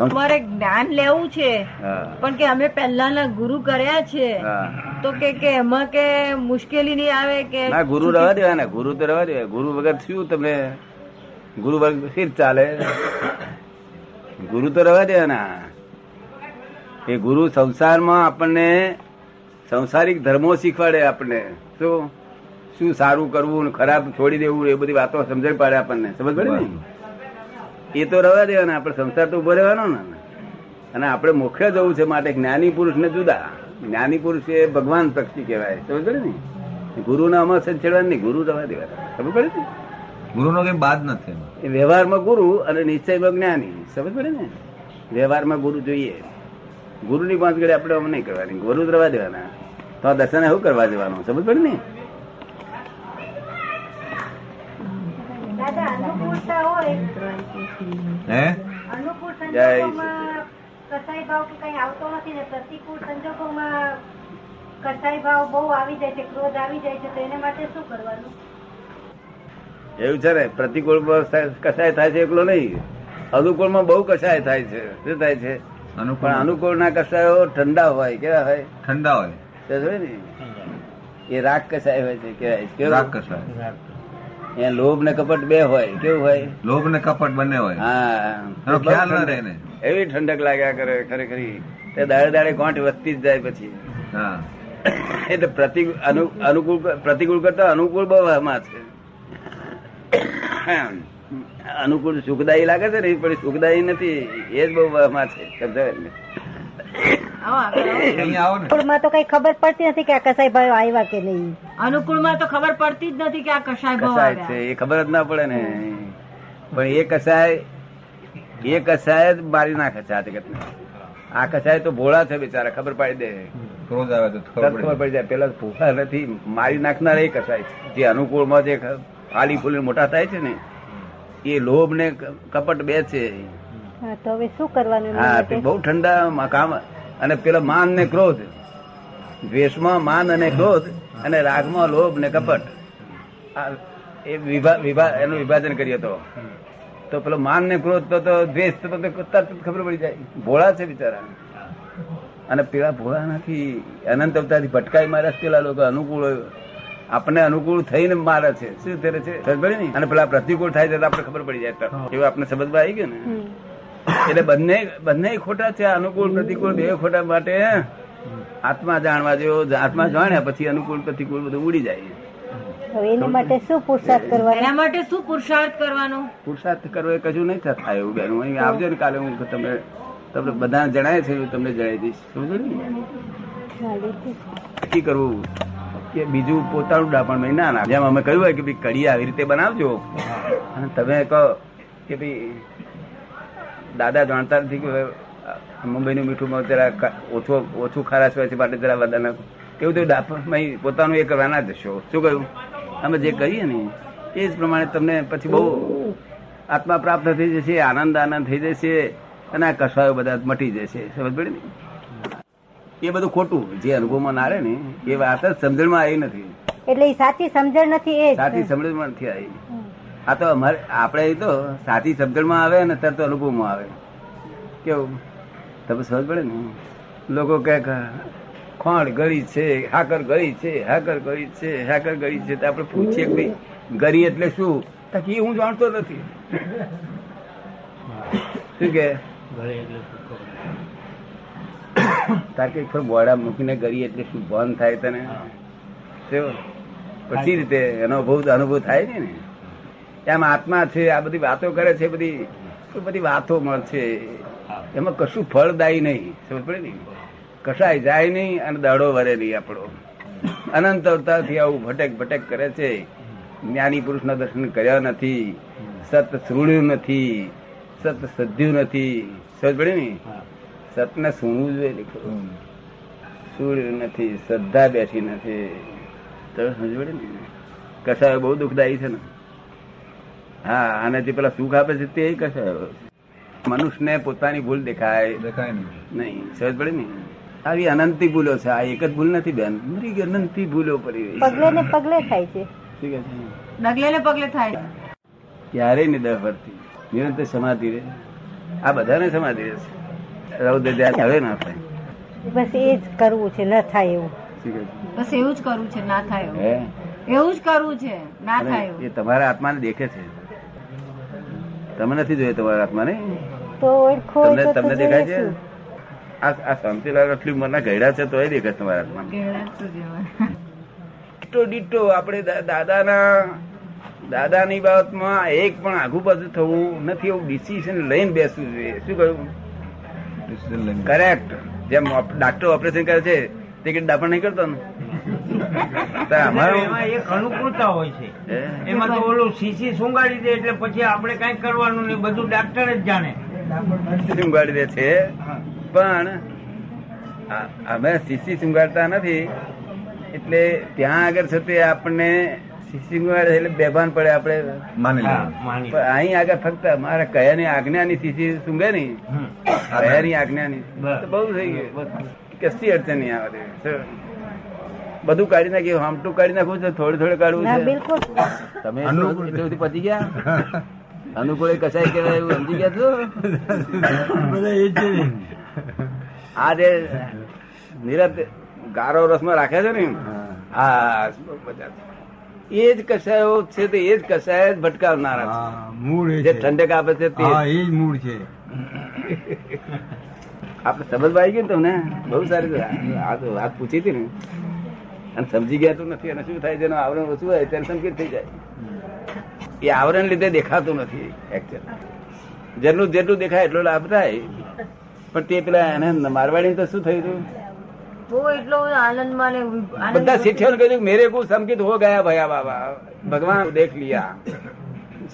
અમારે જ્ઞાન લેવું છે પણ કે અમે પહેલાના ગુરુ કર્યા છે તો કે કે એમાં કે મુશ્કેલી નહીં આવે કે ના ગુરુ રહેવા દેવા ને ગુરુ તો રહેવા દેવા ગુરુ વગર થયું તમને? ગુરુ વગર શી ચાલે? ગુરુ તો રહેવા દેવા ના એ ગુરુ સંસારમાં આપણને સંસારિક ધર્મો શીખવાડે આપણને. શું? શું સારું કરવું ખરાબ છોડી દેવું એ બધી વાતો સમજણ પાડે આપણને. સમજ પડે ને એ તો રવા દેવાના આપણે સંસાર તો ઊભો રહેવાનો ને. અને આપણે મુખ્ય જવું છે માટે જ્ઞાની પુરુષ ને જુદા. જ્ઞાની પુરુષ એ ભગવાન પક્ષી કહેવાય. સમજ પડે ને? ગુરુ ના અમાર છેડવા નહીં ગુરુ રવા દેવાના સમજ પડે ને? ગુરુનો કઈ બાદ નથી એ વ્યવહારમાં ગુરુ અને નિશ્ચયમાં જ્ઞાની. સમજ પડે ને? વ્યવહારમાં ગુરુ જોઈએ. ગુરુની પાંચ ઘડી આપણે આમ નહીં કરવાની. ગુરુ જ રહેવા દેવાના. તો આ દર્શન શું કરવા દેવાનું? સમજ પડે ને? હે? અનુકૂળ સંજોગોમાં કસાઈ ભાવ કે કઈ આવતો નથી ને પ્રતિકૂળ સંજોગોમાં કસાઈ ભાવ બહુ આવી જાય છે ક્રોધ આવી જાય છે તો એને માટે શું કરવાનું? એવું છે ને પ્રતિકૂળ કસાય થાય છે એકલો નહીં. અનુકૂળમાં બહુ કસાય થાય છે. શું થાય છે? પણ અનુકૂળ ના કસાયો ઠંડા હોય કેવા હોય? ઠંડા હોય. ને? એ રાગ કસાય હોય છે કેવાય કેવું? રાગ કસાય એ લોભ ને કપટ બે હોય કેવું હોય? લોભ ને કપટ બંને હોય. હા. ખ્યાલ ના રહે ને. એવી ઠંડક લાગ્યા કરે ખરેખર. તે દાડે દાડે કોંઠ વધતી જ જાય પછી. હા. એટલે પ્રતિ અનુ- અનુકૂળ પ્રતિકૂળ કરતા અનુકૂળ બહુ વહમાં છે. અનુકૂળ સુખદાયી લાગે છે ને પણ સુખદાયી નથી. એ જ બહુ વહમાં છે. સમજાય અનુકૂળમાં તો કઈ ખબર પડતી નથી કે આ કસાઈ ભાઈ આવ્યા કે નહીં. અનુકૂળમાં તો ખબર પડતી જ નથી કે આ કશાય ભાઈ છે એ ખબર જ ના પડે ને. પણ એ કસાય એ કસાય જ મારી નાખે છે આ જગતને. આ કસાય તો ભોળા છે બિચારા ખબર પાડી દે. ક્રોધ આવે તો ખબર પડી. જાય પેલા ભૂખા નથી મારી નાખનાર એ કસાય છે જે અનુકૂળમાં જે ખાલી ફૂલી મોટા થાય છે ને એ લોભ ને કપટ બે છે. બઉ તો હવે શું કરવાનું? હા તે બહુ ઠંડા કામ અને પેલા માન ને ક્રોધ. દ્વેષમાં માન અને ક્રોધ અને રાગમાં લોભ ને કપટ. એ વિભા વિભા એનું વિભાજન કરીએ તો તો પેલો માન ને ક્રોધ તો તો દ્વેષ તો તરત ખબર પડી જાય. ભોળા છે બિચારા. અને પેલા ભોળા નથી. અનંત અવતારથી ભટકાઈ મારે છે પેલા લોકો. અનુકૂળ હોય. આપણને અનુકૂળ થઈને મારે છે. શું કરે છે? ખબર પડી ને? અને પેલા પ્રતિકૂળ થાય છે તો આપણે ખબર પડી જાય. એવું આપણે સમજમાં આવી ગયું ને. એટલે બંને બંને ખોટા છે અનુકૂળ પ્રતિકૂળ બે ખોટા માટે આત્મા જાણવા જેવો આત્મા જાણ્યા પછી અનુકૂળ પ્રતિકૂળ બધું ઉડી જાય. એના માટે શું પુરુષાર્થ કરવાનો? એના માટે શું પુરુષાર્થ કરવાનો? પુરુષાર્થ કરવો એ કશું નહીં થાય એવું બેન. અહીં આવજો ને કાલે હું તમને તમને બધા જણાય છે એવું તમને જણાવી દઈશ. સમજો ને? નક્કી કરવું કે બીજું પોતાનું ડાપણ મેં ના ના જેમ અમે કહ્યું હોય કે ભાઈ કઢી આવી રીતે બનાવજો. અને તમે કહો કે ભાઈ દાદા જાણતા નથી કે મુંબઈનું મીઠું જરા ઓછું ઓછું ખારાશ હોય છે માટે જરા વધારે નાખો. એવું તો પોતાનું એ કરવાના જશો શું કહ્યું? અમે જે કહીએ ને એ જ પ્રમાણે તમને પછી બહુ આત્મા પ્રાપ્ત થઈ જશે આનંદ આનંદ થઈ જશે અને આ કસાયો બધા મટી જશે. સમજ પડે ને? એ બધું ખોટું. જે અનુભવમાં ના રહે ને એ વાત જ સમજણમાં આવી નથી. એટલે સાચી સમજણ નથી એ સાચી સમજણમાં નથી આવી. આ તો અમારે આપણે એ તો સાચી સમજણમાં આવે ને તરત અનુભવમાં આવે. કેવું? તમે સમજ પડે ને? લોકો કહે કે ખોણ ગળી છે હાકર ગળી છે હાકર ગળી છે હાકર ગળી છે. તો આપણે પૂછીએ કે ભાઈ ગરી એટલે શું? તો કે હું જાણતો નથી. શું કે તારે કઈ બોડા મૂકીને ગરી એટલે શું ભાન થાય તને? પછી રીતે એનો બહુ અનુભવ થાય છે ને? એમ આત્મા છે, આ બધી વાતો કરે છે, બધી બધી વાતો મળશે. એમાં કશું ફળદાયી નહીં, સમજ પડે ને? કશાય જાય નહીં અને દાડો વરે નહીં આપણો. અનંત અવતારથી આવું ભટેક ભટેક કરે છે. જ્ઞાની પુરુષના દર્શન કર્યા નથી. સત શ્રુણ્યું નથી. સત સધ્યું નથી. સમજ પડે ને? સતને સુણવું જોઈએ લીખું સુણ્યું નથી, શ્રદ્ધા બેઠી નથી. તો સમજ પડે ને? કસાયો બહુ દુઃખદાયી છે ને? હા અને જે પેલા સુખ આપે છે તે કશે મનુષ્યને પોતાની ભૂલ દેખાય. દેખાય નહીં. સહજ પડે ને? આવી અનંતી ભૂલો છે. આ એક જ ભૂલ નથી બેન. મરી ગઈ અનંતી ભૂલો પડી રહી પગલે ને પગલે થાય છે. ઠીક છે. ડગલે ને પગલે થાય. ક્યારેય નહીં દર ફરતી. નિરંતર સમાધિ રહે. આ બધાને સમાધિ રહેશે રૌદ્ર ધ્યાન હવે ના થાય. બસ એ જ કરવું છે ન થાય એવું? બસ એવું જ કરવું છે ના થાય એવું. હે? એવું જ કરવું છે ના થાય એ તમારા આત્માને દેખે છે. તમે નથી જોયું તમારા આત્માને નહીં? તમને તો તો તમને દેખાય છે? આ આ શાંતિલાલ આટલી ઉંમરના ગયડા છે તોય દેખાય છે તમારા તો ડીટો ડીટો આપણે દાદાના દાદાની બાબતમાં એક પણ આઘુ પાછું થવું નથી એવું ડિસિઝન લઈને બેસવું જોઈએ. શું કહ્યું? કરેક્ટ જેમ ડાક્ટર ઓપરેશન કરે છે તે કે ડાપણ નહીં કરતો ને? તો એક અનુકૂળતા હોય છે. એમાં તો ઓલું સીસી સુંગાડી દે એટલે પછી આપણે કઈ કરવાનું નહીં બધું ડાક્ટર જ જાણે. સુંગાડી દે છે. પણ અમે શીશી સુંગાડતા નથી. એટલે ત્યાં આગળ છે આપણને શીશી સુંગાડે એટલે બેભાન પડે આપણે. માની હા, લો. માની પણ અહીં આગળ ફક્ત મારા કયાની આજ્ઞાની શીશી સુંગે નહીં. કયાની આજ્ઞાની. બસ. તો બહુ થઈ ગયું. કશી અડચણ નહીં આવે? બધું કાઢી નાખ્યું આમટું કાઢી નાખવું છે થોડું થોડું કાઢવું છે. બિલકુલ. તમે. એટલું સુધી ગયા? અનુકૂળ એ કસાય કહેવાય એવું સમજી ગયા છો? આ જે નિરત ગારો રસમાં રાખે છે ને હા. એ જ કસાયો છે તે એ જ કસાય જ ભટકાવનારા મૂળ જે છે. ઠંડક આપે છે તે. એ જ મૂળ છે. આપણે સમજ આવી ગયું ને તમને? બહુ સારી વાત પૂછી હતી ને. અને સમજી ગયા તો નથી. અને શું થાય? જેનું આવરણ ઓછું હોય ત્યારે સંકેત થઈ જાય. એ આવરણ લીધે દેખાતું નથી એકચુઅલ જેટલું જેટલું દેખાય એટલો લાભ થાય. પણ તે પેલા એને મારવાડી તો શું થયું હતું બધા શીખ્યો કહ્યું મેરે કો સંકેત હો ગયા ભયા બાબા. ભગવાન દેખ લિયા.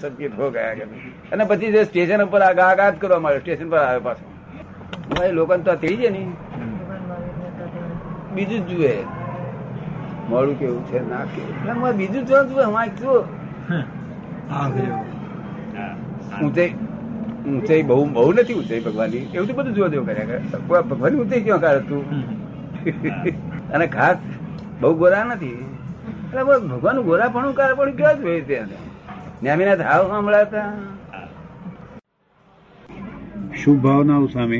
સંકેત હો ગયા અને પછી જે સ્ટેશન ઉપર આગા આગાત કરવા મળ્યો સ્ટેશન પર આવ્યો પાછો. ભાઈ લોકોને તો થઈ જાય ને. બીજું જ જુએ. મોડું કેવું છે ના કેવું એટલે મારે બીજું જો જુએ અમારે શું ઊંચાઈ ઊંચાઈ બહુ બહુ નથી ઊંચાઈ ભગવાનની. એવું તો બધું જોવા જેવું કર્યા કરે. ભગવાનની ઊંચાઈ ક્યાં કાઢ તું અને ખાસ બહુ ગોરા નથી. એટલે ભગવાન ગોરા પણ કાર પણ ક્યાં હોય ત્યાં? ન્યામીના ધાવ સાંભળાતા. શુભ ભાવનાઓ સામે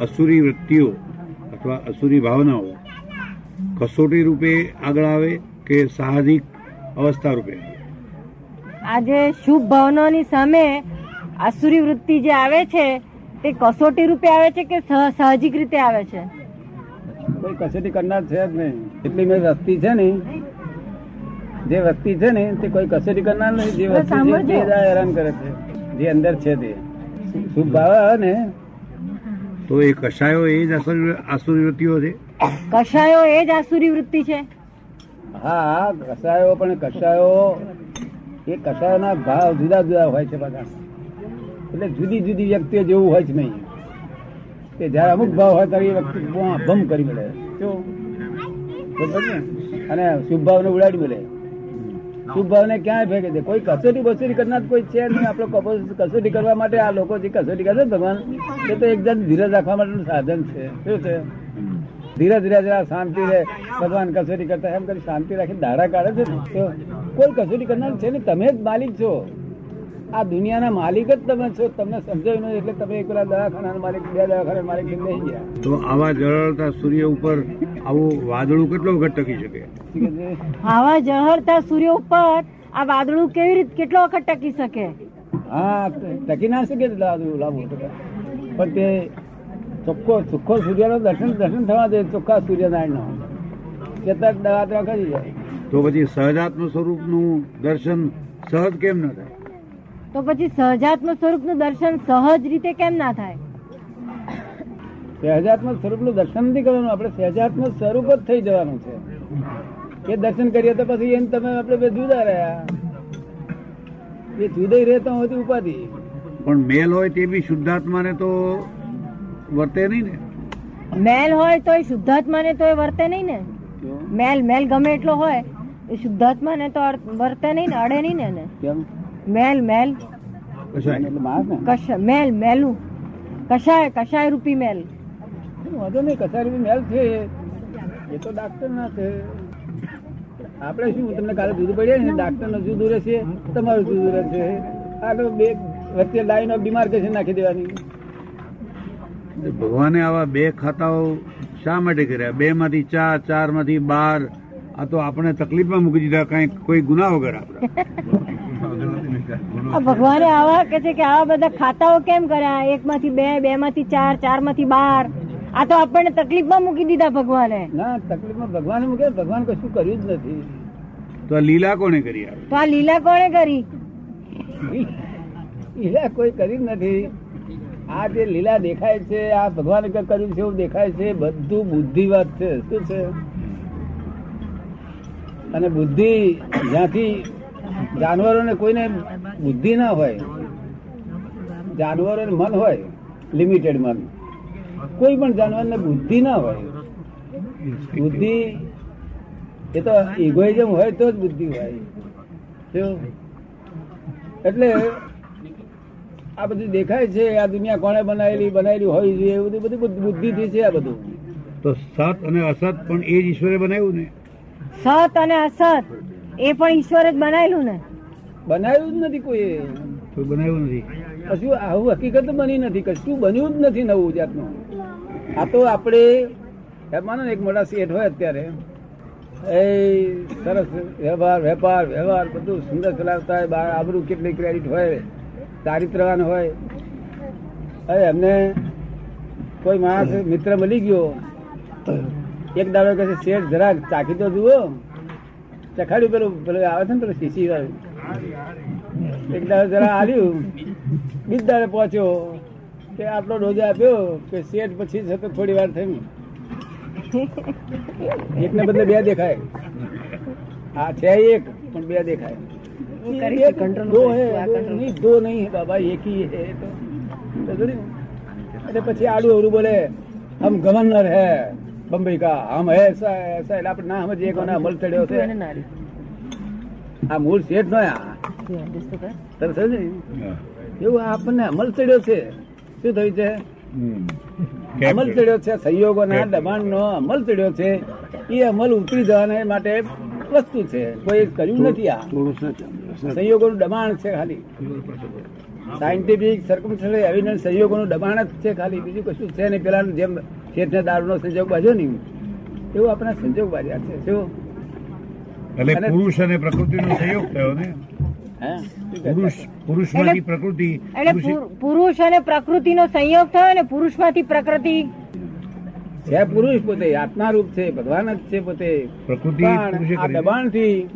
અસુરી વૃત્તિઓ અથવા અસુરી ભાવનાઓ કસોટી રૂપે આગળ આવે કે સાહજિક અવસ્થા રૂપે? આજે શુભ ભાવનાની સામે આસુરી વૃત્તિ જે આવે છે તે કસોટી રૂપે આવે છે કે સહ- સાહજિક રીતે આવે છે? કોઈ કસોટી કરનાર છે જ નહીં. એટલી મેં વસ્તી છે ને જે વસ્તી છે ને તે કોઈ કસોટી કરનાર નહીં. જે વસ્તી છે તે હેરાન કરે છે. જે અંદર છે તે. શુભ ભાવ આવે ને. તો એ કશાયો એ જ અસુરી આસુરી વૃત્તિઓ છે? કષાયો એ જ આસુરી વૃત્તિ છે? હા કસાયો પણ કસાયો એ કસાયોના ભાવ જુદા જુદા હોય છે બધા. એટલે જુદી જુદી વ્યક્તિઓ જેવું હોય જ નહીં. કે જયારે અમુક ભાવ હોય ત્યારે એ વ્યક્તિ ભમ કરી મળે? અને શુભ ભાવને ઉડાડી મળે. શુભ ભાવને ક્યાંય ફેંકે છે કોઈ કસોટી બસોટી કરનાર કોઈ છે નહીં. આપણે કસોટી કરવા માટે આ લોકો જે કસોટી કરે ભગવાન, એ તો એકદમ ધીરજ રાખવા માટેનું સાધન છે. શું છે? ધીરે ધીરે જરા શાંતિ રહે. ભગવાન કસોટી કરતા એમ કરી શાંતિ રાખી દાડા કાઢે છે ને તો કોઈ કસોટી કરનાર છે ને તમે જ માલિક છો. આ દુનિયાના માલિક જ તમે છો. તમને સમજાયું નહીં એટલે તમે એકલા દવાખાના માલિક બે દવાખાના માલિક નહીં ગયા. તો આવા જળતા સૂર્ય ઉપર આવું વાદળું કેટલો વખત ટકી શકે? આવા જહરતા સૂર્ય ઉપર આ વાદળું કેવી રીતે કેટલો વખત ટકી શકે? હા ટકી ના શકે લાભ લાભ પણ તે ચોખ્ખો ચોખ્ખો સૂર્યનો દર્શન દર્શન થવા દે ચોખ્ખા સૂર્યનારાયણ નો દવા દવા કરી જાય. તો પછી સહજાત્મ સ્વરૂપનું દર્શન સહજ કેમ ન થાય? તો પછી સહજાત્મ સ્વરૂપનું દર્શન સહજ રીતે કેમ ના થાય? સહજાત્મક સ્વરૂપનું દર્શન નથી કરવાનું આપણે સહજાત્મ સ્વરૂપ જ થઈ જવાનું છે. એ દર્શન કરીએ તો પછી એને તમે આપણે બે જુદા રહ્યા. એ જુદા રહેતા હોય ઉપાધિ. પણ મેલ હોય તે બી શુદ્ધાત્માને તો વર્તે નહીં ને? મેલ હોય તો એ શુદ્ધાત્માને તો એ વર્તે નહીં ને? મેલ મેલ ગમે એટલો હોય એ શુદ્ધાત્માને તો વર્તે નહીં ને અડે નહીં ને કેમ? મેલ મેલ. કશાય? ને? કશ મેલ મેલું. કશાય કશાય રૂપી મેલ. વાંધો નહીં કસારી મેલ છે. એ તો ડાક્ટર ના છે. આપણે શું તમને કાલે જુદું પડે ને ડાક્ટરનું જુદું રહેશે તમારું જુદું રહેશે આ તો બે વચ્ચે લાઈન ઓફ ડિમાર્કેશન નાખી દેવાની. ભગવાને આવા બે ખાતાઓ શા માટે કર્યા? બે માંથી ચાર ચારમાંથી બાર. આ તો આપણે તકલીફમાં મૂકી દીધા કઈ કોઈ ગુના વગર આપણા. આ ભગવાને આવા કે છે કે આવા બધા ખાતાઓ કેમ કર્યા? એક માંથી બે બે માંથી ચાર ચારમાંથી બાર. આ તો આપણને તકલીફમાં મૂકી દીધા ભગવાને. ના તકલીફમાં ભગવાન મૂકે ભગવાન કશું કર્યું જ નથી. તો આ લીલા કોને કરી તો આ લીલા કોણે કરી? લીલા કોઈ કરી જ નથી. આ જે લીલા દેખાય છે, આ ભગવાન કર્યું છે એવું દેખાય છે, બધું બુદ્ધિવાદ છે. શું છે? અને બુદ્ધિ જ્યાંથી જાનવરોને કોઈને બુદ્ધિ ના હોય, જાનવરોને મન હોય લિમિટેડ મન, કોઈ પણ જાનવરને બુદ્ધિ ના હોય, બુદ્ધિ એ તો ઇગોઇઝમ હોય તો જ બુદ્ધિ હોય. એટલે આ બધું દેખાય છે આ દુનિયા કોણે બનાવેલી બનાવેલી હોય છે એ બધું બધું બુદ્ધિથી છે આ બધું. તો સત અને અસત પણ એ જ ઈશ્વરે બનાવ્યું ને? સત અને અસત એ પણ ઈશ્વરે જ બનાવેલું ને? બનાવ્યું જ નથી કોઈ કોઈ બનાવ્યું નથી. કશું આવું હકીકત બની નથી કશું બન્યું જ નથી નવું જાતનું. આ તો આપણે માનો ને એક મોટા શેઠ હોય અત્યારે. એ સરસ વ્યવહાર વેપાર વ્યવહાર બધું સુંદર ચલાવતા હોય બહાર આબરૂ કેટલી ક્રેડિટ હોય. ચારિત્રવાન હોય. હવે એમને કોઈ માણસ મિત્ર મળી ગયો. એક દાડો કહે શેઠ જરાક ચાખી તો જુઓ. ચખાડ્યું પેલું પેલું આવે છે ને પેલું શીશી વાળું. એક દાડો જરા આવ્યું બીજ દાડે પહોંચ્યો કે આટલો ડોઝ આપ્યો કે શેઠ પછી છે તો થોડી વાર થઈ એકને બદલે બે દેખાય. આ છે એક પણ બે દેખાય. एक दो है दो नहीं दो नहीं है बाबा एक ही है तो समझ रहे हो? એટલે પછી આડું અવરું બોલે હમ ગવર્નર હે બંબઈ કા હમ હે ऐसा है, ऐसा है. એટલે આપણે ના સમજીએ કોને અમલ ચડ્યો છે આ મૂળ શેઠ નો આ તમે સમજો ને? એવું આપણને અમલ ચડ્યો છે શું થયું છે અમલ ચડ્યો છે સંયોગોના દબાણ નો અમલ ચડ્યો છે એ અમલ ઉતરી જવાને માટે વસ્તુ છે કોઈ કર્યું નથી આ સંયોગોનું દબાણ છે ખાલી. સાયન્ટિફિક સર્કમસ્ટન્સ એવિડન્સ સંયોગોનું દબાણ જ છે ખાલી. બીજું કશું છે નહીં. પેલા જેમ શેઠને દારૂનો સંજોગ બાજો નહીં. એવું આપણા સંજોગ બાજ્યા છે. શું? એટલે પુરુષ અને પ્રકૃતિનો સંયોગ થયો ને? પુરુષ પુરુષમાંથી પ્રકૃતિ એટલે પુરુષ- અને પ્રકૃતિનો સંયોગ થયો ને પુરુષમાંથી પ્રકૃતિ? છે પુરુષ પોતે આત્મા રૂપ છે ભગવાન જ છે પોતે. પ્રકૃતિ આ દબાણથી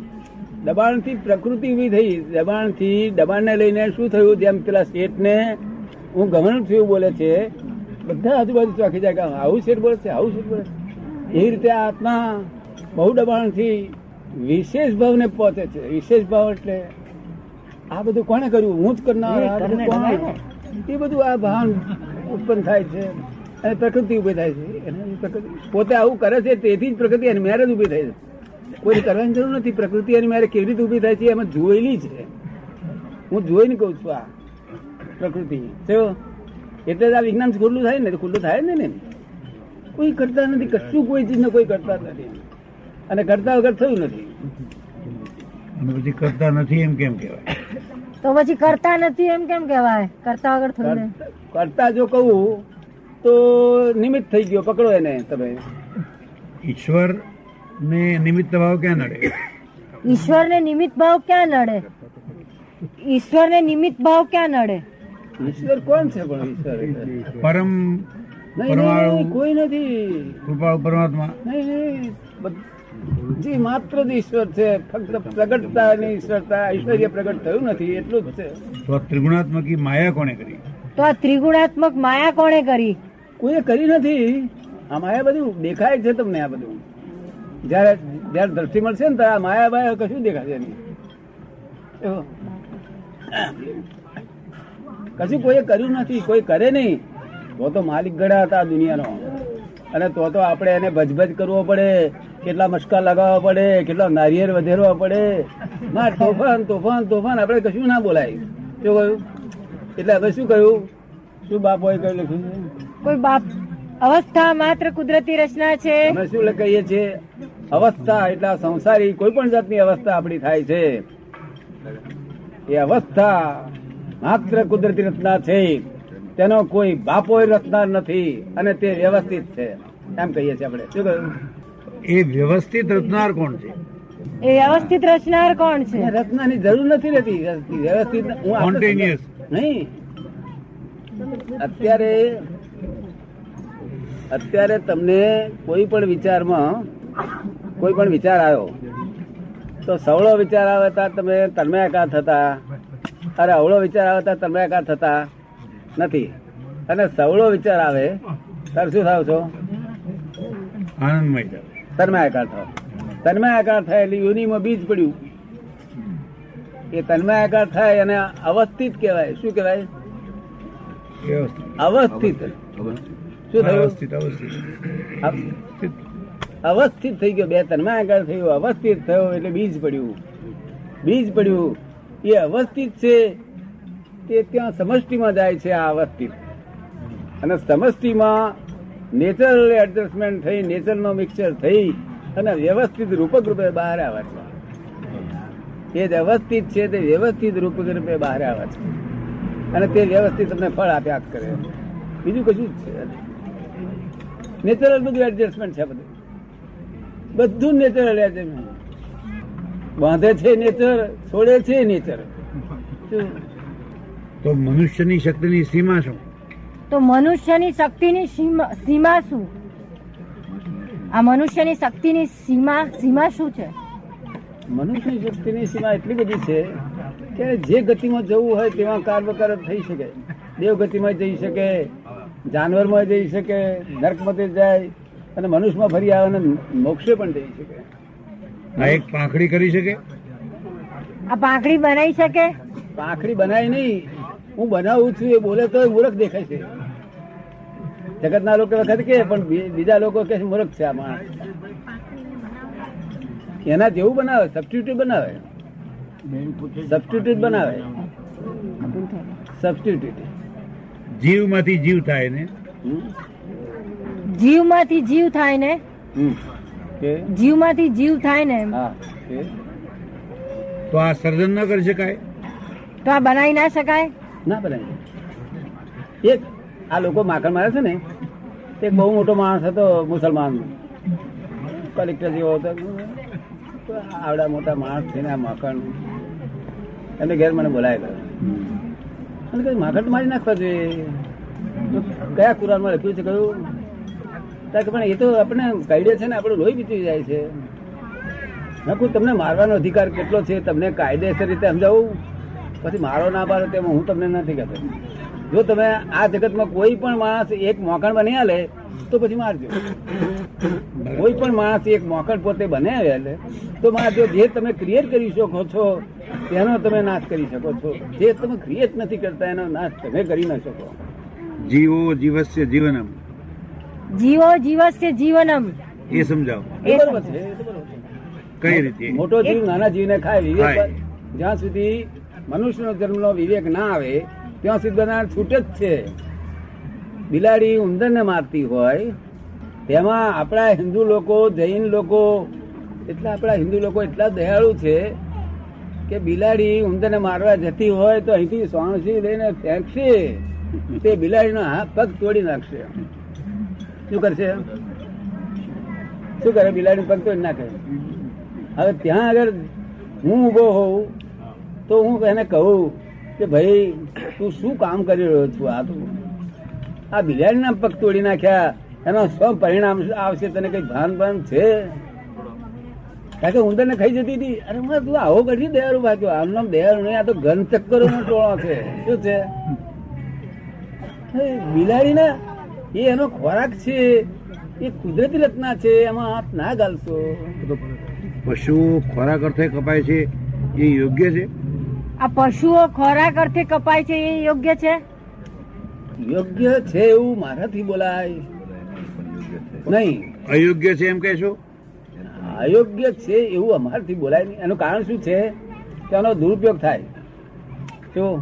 દબાણથી પ્રકૃતિ ઊભી થઈ. દબાણથી દબાણને લઈને શું થયું? જેમ પેલા શેઠને હું ગમન થયું બોલે છે બધા આજુબાજુ ચોખી જાય આવું શેઠ બોલે છે આવું શેઠ બોલે એ રીતે આત્મા બહુ દબાણથી વિશેષ ભાવને પહોંચે છે. વિશેષ ભાવ એટલે આ બધું કોણે કર્યું? હું જ કરનાર? એ બધું આ ભાન ઉત્પન્ન થાય છે અને પ્રકૃતિ ઊભી થાય છે. પ્રકૃતિ પોતે આવું કરે છે તેથી જ પ્રકૃતિ એની મેરેજ ઊભી થાય છે. કોઈ કરવાની જરૂર નથી. પ્રકૃતિ એની મારે કેવી રીતે ઊભી થાય છે એમાં જોયેલી છે. હું જોઈને કઉ છું આ પ્રકૃતિ. એટલે જ આ વિજ્ઞાન ખુલ્લું થાય ને ખુલ્લું થાય ને ને કોઈ કરતા નથી. કશું કોઈ ચીજ કોઈ કરતા નથી. અને કરતા વગર થયું નથી. પછી કરતા નથી એમ કેમ કહેવાય? તો પછી કરતા નથી એમ કેમ કહેવાય? કરતા વગર થયું ને. કરતા જો કહું તો નિમિત્ત થઈ ગયો. પકડો એને તમે. ઈશ્વર ને નિમિત્ત ભાવ ક્યાં નડે? ઈશ્વરને નિમિત્ત ભાવ ક્યાં નડે? ઈશ્વરને નિમિત્ત ભાવ ક્યાં નડે? ઈશ્વર કોણ છે પણ ઈશ્વર? પરમ કોઈ નથી. પરમાત્મા. નહીં નહીં જી માત્ર જ ઈશ્વર છે. ફક્ત પ્રગટતા અને ઈશ્વરતા ઐશ્વર્ય પ્રગટ થયું નથી એટલું જ છે. તો ત્રિગુણાત્મક માયા કોને કરી? તો આ ત્રિગુણાત્મક માયા કોણે કરી? કોઈએ કરી નથી. આ માયા બધું દેખાય છે તમને આ બધું. જયારે જયારે દ્રષ્ટિ મળશે ને ત્યારે માયા બાયા કશું દેખાશે નહીં. કશું કોઈ કર્યું નથી કોઈ કરે નહીં. તો તો માલિક ગળા હતા દુનિયાનો. અને તો તો આપણે એને ભજભજ કરવો પડે કેટલા મસ્કા લગાવવા પડે કેટલા નારિયેર વધેરવા પડે. ના તોફાન તોફાન તોફાન આપણે કશું ના બોલાય. શું કહ્યું? એટલે હવે શું કહ્યું? શું બાપોએ કહ્યું લખ્યું? કોઈ બાપ અવસ્થા માત્ર કુદરતી રચના છે? અમે શું કહીએ છીએ? અવસ્થા એટલે સંસારી કોઈ પણ જાતની અવસ્થા આપણી થાય છે. એ અવસ્થા માત્ર કુદરતી રચના છે. તેનો કોઈ બાપો રચના નથી અને તે વ્યવસ્થિત છે. એમ કહીએ છીએ આપણે. શું કહ્યું? એ વ્યવસ્થિત રચનાર કોણ છે? એ વ્યવસ્થિત રચનાર કોણ છે? રચનાની જરૂર નથી રહેતી. વ્યવસ્થિત હું આપણે નહીં. અત્યારે અત્યારે તમને કોઈ પણ વિચારમાં કોઈ પણ વિચાર આવ્યો તો સવળો વિચાર આવે ત્યારે તમે તન્મયાકાર થતા. અરે અવળો વિચાર આવે ત્યારે તન્મયાકાર થતા નથી. અને સવળો વિચાર આવે ત્યારે શું થાવ છો? આનંદમય થાય. તન્મયાકાર થાવ. તન્મયાકાર થાય એટલે યોનિમાં બીજ પડ્યું. એ તન્મયાકાર થાય અને અવસ્થિત કહેવાય. શું કહેવાય? અવસ્થિત. શું થયું? અવસ્થિત અવસ્થિત અવ- અવસ્થિત થઈ ગયો. બે તન્માયાકાર થયું, અવસ્થિત થયો એટલે બીજ પડ્યું. બીજ પડ્યું. એ અવસ્થિત છે તે ત્યાં સમષ્ટિમાં જાય છે આ અવસ્થિત. અને સમષ્ટિમાં નેચરલ એડજસ્ટમેન્ટ થઈ નેચરનો મિક્સચર થઈ અને વ્યવસ્થિત રૂપક રૂપે બહાર આવે છે. એ જ અવસ્થિત છે તે વ્યવસ્થિત રૂપક રૂપે બહાર આવે છે. અને તે વ્યવસ્થિત તમને ફળ આપ્યા કરે. બીજું કશું જ છે. નેચરલ બધું એડજસ્ટમેન્ટ છે બધું. બધું નેચર નેચરલ છે બાંધે છે નેચર છોડે છે નેચર. તો મનુષ્યની શક્તિની સીમા શું? તો મનુષ્યની શક્તિની સીમા સીમા શું? આ મનુષ્યની શક્તિની સીમા સીમા શું છે? મનુષ્યની શક્તિની સીમા એટલી બધી છે કે જે ગતિમાં જવું હોય તેમાં કાર્યકર થઈ શકે. દેવ ગતિમાં જઈ શકે જાનવરમાં જઈ શકે નર્કમાં જાય અને મનુષ્યમાં ફરી આવે અને મોક્ષે પણ જઈ શકે. આ એક પાંખડી કરી શકે? આ પાંખડી બનાવી શકે? પાંખડી બનાવી નહીં. હું બનાવું છું એ બોલે તો મૂર્ખ દેખાય છે. જગતના લોકો વખત કે પણ બીજા લોકો કે છે મૂર્ખ છે આ માણસ. એના જેવું બનાવે સબસ્ટિટ્યુટ બનાવે. સબસ્ટિટ્યુટ બનાવે. સબસ્ટિટ્યુટ જીવમાંથી જીવ થાય ને? જીવમાંથી જીવ થાય ને? કે? જીવમાંથી જીવ થાય ને તો આ સર્જન ન કરી શકાય? તો આ બનાવી ના શકાય? ના બનાવી. એક આ લોકો માખણ મારે છે ને તે એક બહુ મોટો માણસ હતો મુસલમાન. કલેક્ટર જેવો હતો. આવડા મોટા માણસ છે ને આ માખણ. એમને ઘેર મને બોલાય ગયો. અને કઈ માખણ તો મારી નાખવા જોઈએ. કયા કુરાનમાં લખ્યું છે કયું પણ એ તો આપણે કાયદે છે ને, આપણું લોહી બીતી જાય છે. નકુ તમને મારવાનો અધિકાર કેટલો છે? તમને કાયદેસર રીતે સમજાવું? પછી મારો ના પાડો તેમાં હું તમને નથી કહેતો. જો તમે આ જગતમાં કોઈ પણ માણસ એક મોકણ બની આલે તો પછી મારજો. કોઈ પણ માણસ એક મોકણ પોતે બને આલે તો મારજો. જે તમે ક્રિએટ કરી શકો છો, તેનો તમે નાશ કરી શકો છો. જે તમે ક્રિએટ નથી કરતા, એનો નાશ તમે કરી ન શકો. જીવો જીવસ્ય જીવનમ. જીવો જીવસ્ય જીવનમ. એ સમજાવો. છે છે. કઈ રીતે? મોટો જીવ નાના જીવને ખાય વિવેક જ્યાં સુધી મનુષ્યનો જન્મનો વિવેક ના આવે ત્યાં સુધી બધા છૂટ જ છે. બિલાડી ઉંદરને મારતી હોય તેમાં આપણા હિન્દુ લોકો જૈન લોકો એટલા આપણા હિન્દુ લોકો એટલા દયાળુ છે કે બિલાડી ઉંદરને મારવા જતી હોય તો અહીંથી સોણસી લઈને ફેંકશે. તે બિલાડીનો હાથ પગ તોડી નાખશે. શું કરશે? શું કરે? બિલાડી પગ ના કરે હવે ત્યાં આગળ હું ઊભો હોઉં, તો હું એને કહું કે ભાઈ, તું શું કામ કરી રહ્યો છું? આ તું આ બિલાડીના પગ તોડી નાખ્યા. એનો શું પરિણામ આવશે? તને કઈ ભાન ભાન છે? કારણ કે ઉંદર ને ખાઈ જતી હતી, અરે મને તું આવો કરી દયાળુ ભાગ્યો. આમ નામ દયાળુ નહીં, આ તો ઘન ચક્કરો નો ટોળો છે. શું છે? બિલાડી ને એ એનો ખોરાક છે એ કુદરતી રચના છે એમાં હાથ ના ગાલશો. પશુ ખોરાક અર્થે કપાય છે એ યોગ્ય છે? આ પશુઓ ખોરાક અર્થે કપાય છે એ યોગ્ય છે? યોગ્ય છે એવું મારાથી બોલાય. નહીં. અયોગ્ય છે એમ કહેશો? અયોગ્ય છે એવું અમારાથી બોલાય નહીં. એનું કારણ શું છે? કે એનો દુરુપયોગ થાય. જો